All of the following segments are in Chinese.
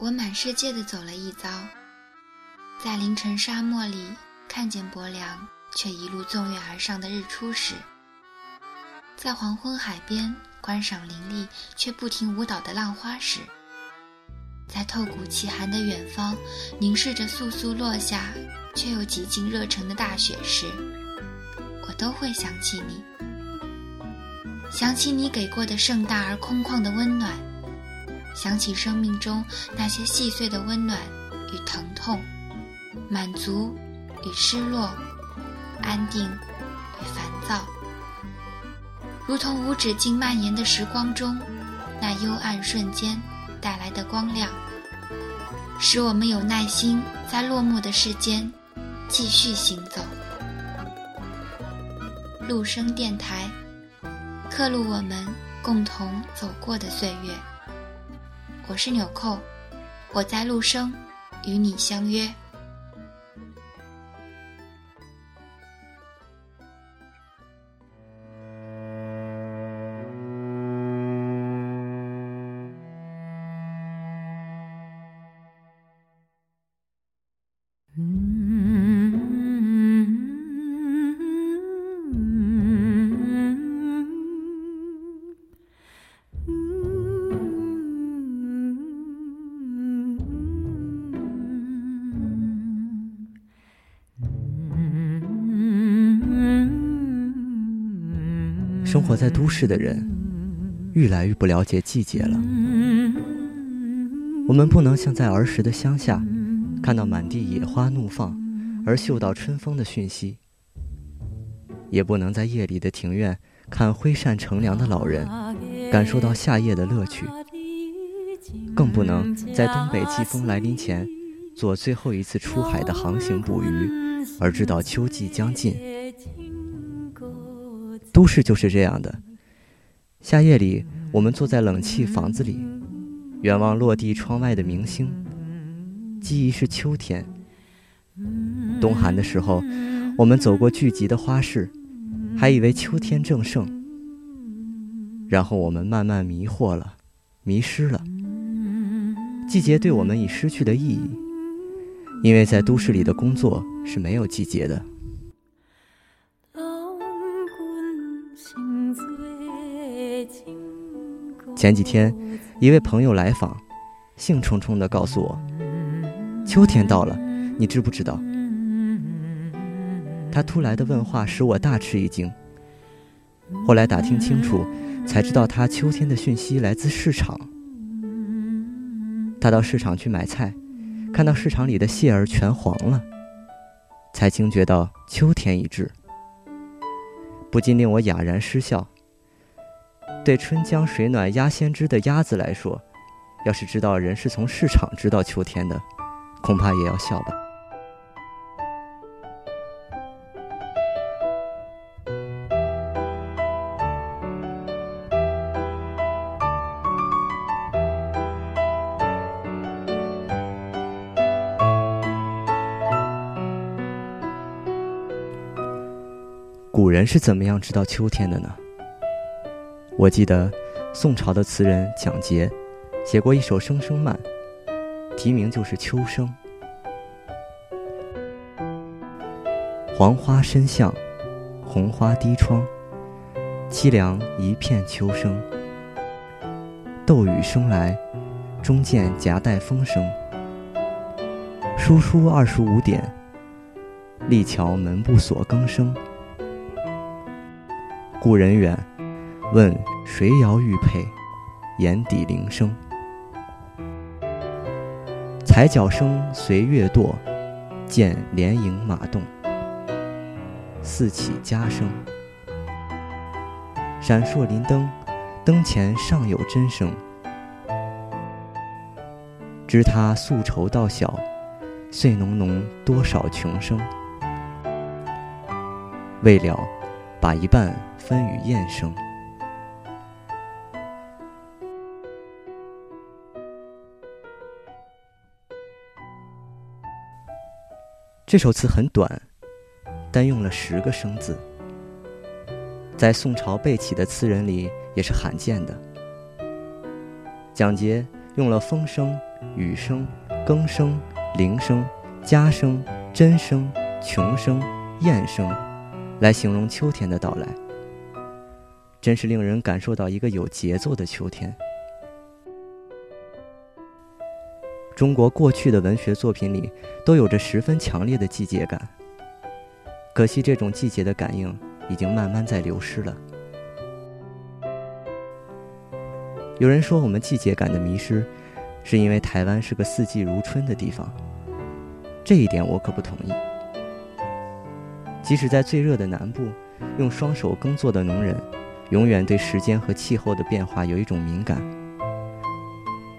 我满世界的走了一遭，在凌晨沙漠里看见薄凉，却一路纵跃而上的日出时；在黄昏海边观赏林立却不停舞蹈的浪花时；在透骨奇寒的远方凝视着簌簌落下却又几近热忱的大雪时，我都会想起你，想起你给过的盛大而空旷的温暖。想起生命中那些细碎的温暖与疼痛，满足与失落，安定与烦躁，如同无止境蔓延的时光中那幽暗瞬间带来的光亮，使我们有耐心在落寞的世间继续行走。陆声电台，刻录我们共同走过的岁月。我是纽扣，我在陆生，与你相约。活在都市的人，愈来愈不了解季节了。我们不能像在儿时的乡下，看到满地野花怒放，而嗅到春风的讯息；也不能在夜里的庭院看挥扇乘凉的老人，感受到夏夜的乐趣；更不能在东北季风来临前，做最后一次出海的航行捕鱼，而知道秋季将近。都市就是这样的。夏夜里，我们坐在冷气房子里，远望落地窗外的明星，记忆是秋天。冬寒的时候，我们走过聚集的花市，还以为秋天正盛。然后我们慢慢迷惑了，迷失了。季节对我们已失去了意义，因为在都市里的工作是没有季节的。前几天，一位朋友来访，兴冲冲地告诉我：“秋天到了，你知不知道？”他突来的问话使我大吃一惊。后来打听清楚，才知道他秋天的讯息来自市场。他到市场去买菜，看到市场里的蟹儿全黄了，才惊觉到秋天已至，不禁令我哑然失笑。对春江水暖鸭先知的鸭子来说，要是知道人是从市场知道秋天的，恐怕也要笑吧。古人是怎么样知道秋天的呢？我记得，宋朝的词人蒋捷写过一首声声慢，题名就是《秋声》。黄花深巷，红花低窗，凄凉一片秋声。斗雨声来，中见夹带风声。疏疏二十五点，立桥门不锁更声。故人远。问谁摇玉佩，眼底铃声。踩脚声随月堕，见连营马动。四起家声，闪烁林灯，灯前尚有真声。知他素愁到晓，岁浓浓多少穷生。未了，把一半分与燕声。这首词很短，但用了十个生字，在宋朝背起的词人里也是罕见的。蒋捷用了风声、雨声、更声、铃声、家声、真声、穷声、燕声，来形容秋天的到来。真是令人感受到一个有节奏的秋天。中国过去的文学作品里都有着十分强烈的季节感，可惜这种季节的感应已经慢慢在流失了。有人说我们季节感的迷失，是因为台湾是个四季如春的地方，这一点我可不同意。即使在最热的南部，用双手耕作的农人，永远对时间和气候的变化有一种敏感，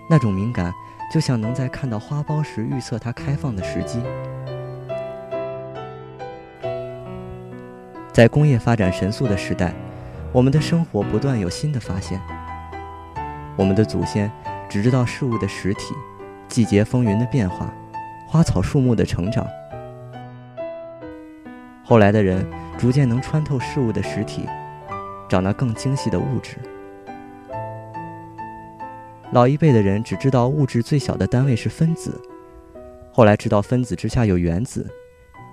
那种敏感。就像能在看到花苞时预测它开放的时机。在工业发展神速的时代，我们的生活不断有新的发现。我们的祖先只知道事物的实体、季节风云的变化、花草树木的成长。后来的人逐渐能穿透事物的实体，找那更精细的物质。老一辈的人只知道物质最小的单位是分子，后来知道分子之下有原子，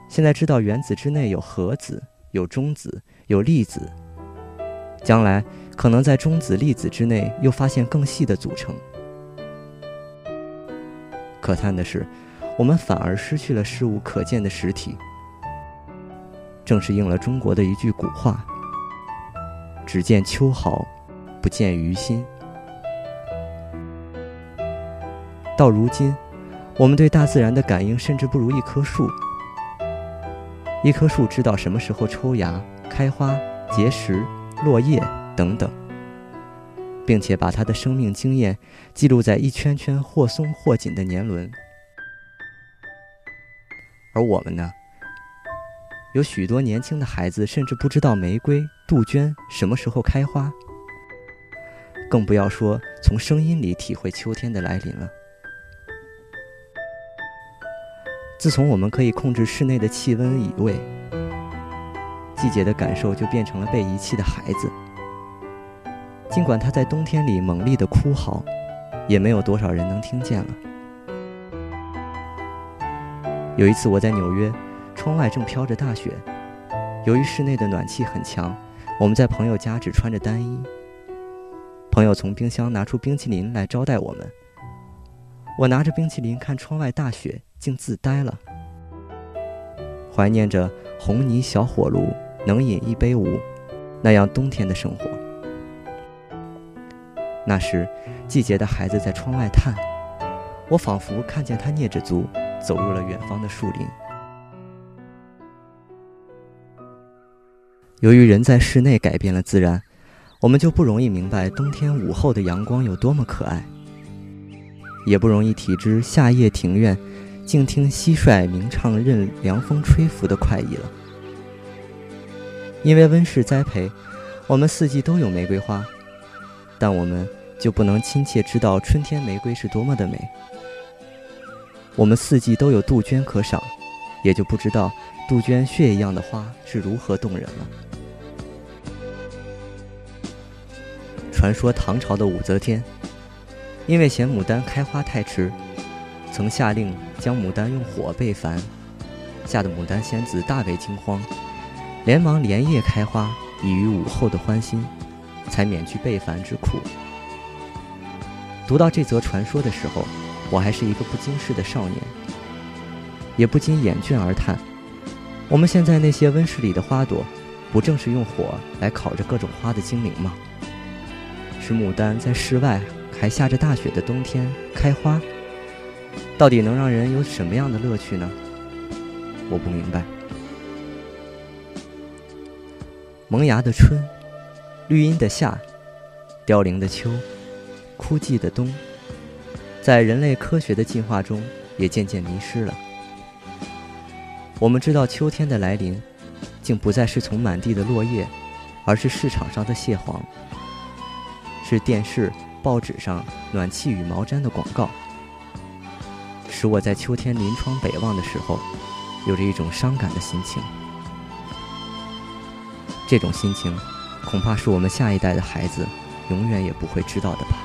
现在知道原子之内有核子、有中子、有粒子，将来可能在中子、粒子之内又发现更细的组成。可叹的是，我们反而失去了事物可见的实体，正是应了中国的一句古话：“只见秋毫，不见于心。”到如今，我们对大自然的感应甚至不如一棵树。一棵树知道什么时候抽芽、开花、结实、落叶等等，并且把它的生命经验记录在一圈圈或松或紧的年轮。而我们呢？有许多年轻的孩子甚至不知道玫瑰、杜鹃什么时候开花，更不要说从声音里体会秋天的来临了。自从我们可以控制室内的气温以外，季节的感受就变成了被遗弃的孩子。尽管他在冬天里猛烈的哭嚎，也没有多少人能听见了。有一次我在纽约，窗外正飘着大雪，由于室内的暖气很强，我们在朋友家只穿着单衣。朋友从冰箱拿出冰淇淋来招待我们。我拿着冰淇淋看窗外大雪。竟自呆了，怀念着红泥小火炉能饮一杯无那样冬天的生活。那时，季节的孩子在窗外叹，我仿佛看见他蹑着足走入了远方的树林。由于人在室内改变了自然，我们就不容易明白冬天午后的阳光有多么可爱，也不容易体知夏夜庭院。静听蟋蟀鸣唱，任凉风吹拂的快意了。因为温室栽培，我们四季都有玫瑰花，但我们就不能亲切知道春天玫瑰是多么的美。我们四季都有杜鹃可赏，也就不知道杜鹃血一样的花是如何动人了。传说唐朝的武则天，因为嫌牡丹开花太迟。曾下令将牡丹用火焙凡，吓得牡丹仙子大为惊慌，连忙连夜开花，以娱午后的欢心，才免去焙凡之苦。读到这则传说的时候，我还是一个不经事的少年，也不禁眼倦而叹：我们现在那些温室里的花朵，不正是用火来烤着各种花的精灵吗？使牡丹在室外还下着大雪的冬天开花。到底能让人有什么样的乐趣呢？我不明白。萌芽的春，绿荫的夏，凋零的秋，枯寂的冬，在人类科学的进化中也渐渐迷失了。我们知道秋天的来临，竟不再是从满地的落叶，而是市场上的蟹黄，是电视、报纸上暖气与毛毡的广告。使我在秋天临窗北望的时候，有着一种伤感的心情。这种心情，恐怕是我们下一代的孩子永远也不会知道的吧。